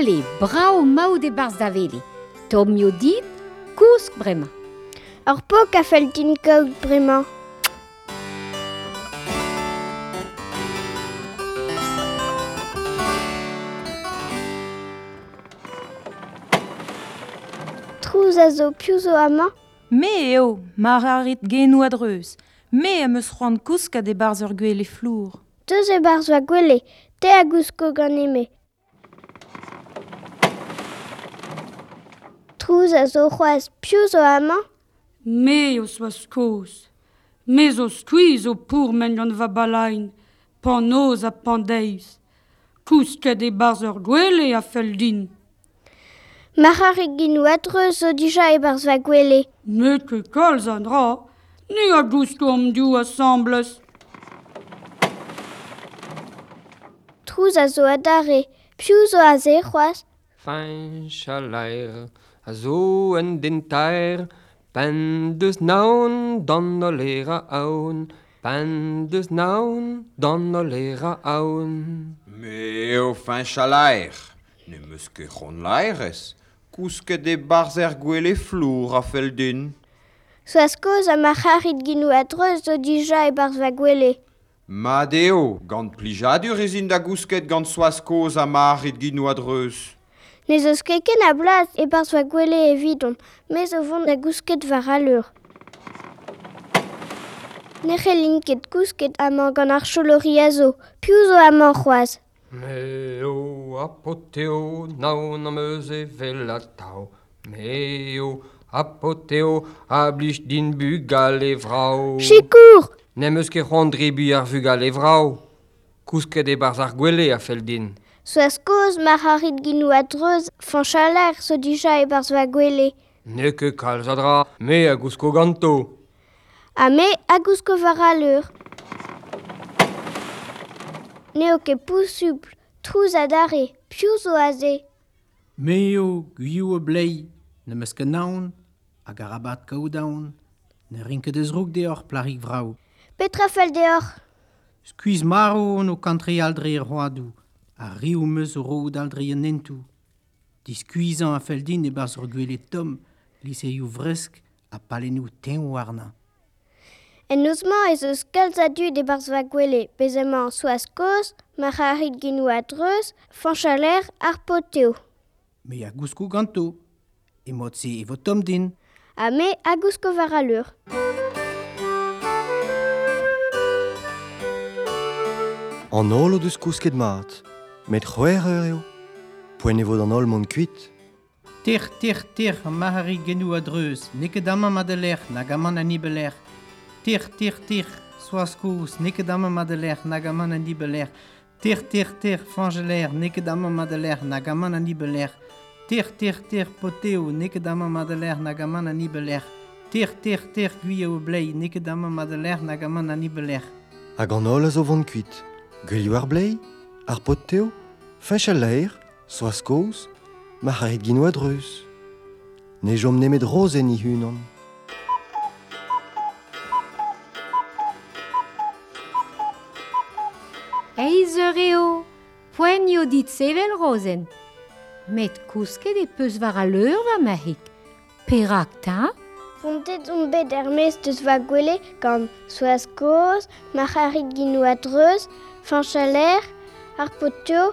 Ale, brao mao de barz da vele. Tom yo dit, kousk bremañ. Ar po ka fel din kaout bremañ. Trouz a zo piou zo amañ Me eo, mar arit genou adreuz. Me am eus c'hoant kouska a de barz ur gwele flour. Deus e barz va gwele, te a gousko gant eme. kouz a zo c'hoaz piou zo amañ Me o soas koz, me zo skuiz o pour men yon va balain, pan noz a pan deiz, kouz ket e barz ur gwele a fel din. Mar ar e gino adre zo dija e barz va gwele. Me ke kalz an ra, ne a gousko am diou a sambles. Trouz a zo adare, piou zo a ze c'hoaz. Fein chalaer, a zo en din taer, pen deus naon dan o lera aon, pen deus naon dan o lera aon. Me eo fin chalaer, ne meus ket c'hon laerez, kousket de barz er gwele flour a fel din. Soaz koz a ma c'harit ginou a zo dija e barz va gwele. Ma deo, gant plijadur ezin da gousket gant soaz koz a ma c'harit ginou a. Nez eus keken a blaz e barz va gwele evidon, mez o vont da gousket war alur. Ne c'hellinket gousket amañ gant ar cholori a zo, piou zo amañ c'hoaz. Me o apoteo naon am eus e vel tao, me o apoteo a blij din bugal e vrao. Chikour! Nem eus ket rendri bu ar vugal e vrao, kousket e barz ar gwele a fel din. Soaz koz ma c'harit ginou a fan chaler so dija e barz va gwele. Ne ket kalz adra, me a gousko ganto. A me a gousko var alur. Ne o ket pousuple, trouz a dare, piou zo a ze. Me o guioù a blei, ne meus ket naon, hag a rabat kaodaon, ne rinket eus rouk deoc'h plarik vrao. Petra fel deoc'h Skuiz maro no kantri aldre er roadou. a reomeus o roud al entou. Diskuizan a fel din e barz ur gwele tom, liseioù vresk a palenou ten warna. En eus ma ez eus kalz adu de barz va gwele, pez soaz koz, ma c'harit ginou a dreuz, fanchaler ar poteo. Me a gousko ganto, e mod se evo tom din. A me a gousko var alur. leur. An olo deus kousket mat, Met c'hwer eur eo Poen e vo d'an holl mont kuit Tir, tir, tir, mahari genou a dreuz, neket dama ma de lec'h, na nibeler. Tir, tir, tir, soaz kous, neket dama ma de lec'h, na gaman a nibeler. Tir, tir, tir, fangeler, neket dama ma de lec'h, na nibeler. Tir, tir, tir, poteo, neket dama ma de lec'h, na gaman a nibeler. Tir, tir, tir, guie o blei, neket dama ma de lec'h, na gaman nibeler. Hag an holl a zo vont kuit, gwellio ar blei, ar poteo, Fech al laer, soas koz, ma c'haret gino adreus. Ne jom nemet rozen i hunan. Eiz ur eo, poen yo dit sevel rozen. Met kousket e peus war a leur va mahik. Perak ta? Pontet on bet er mes deus va gwele gant soas koz, ma c'haret gino a dreus, fanch al ar potio,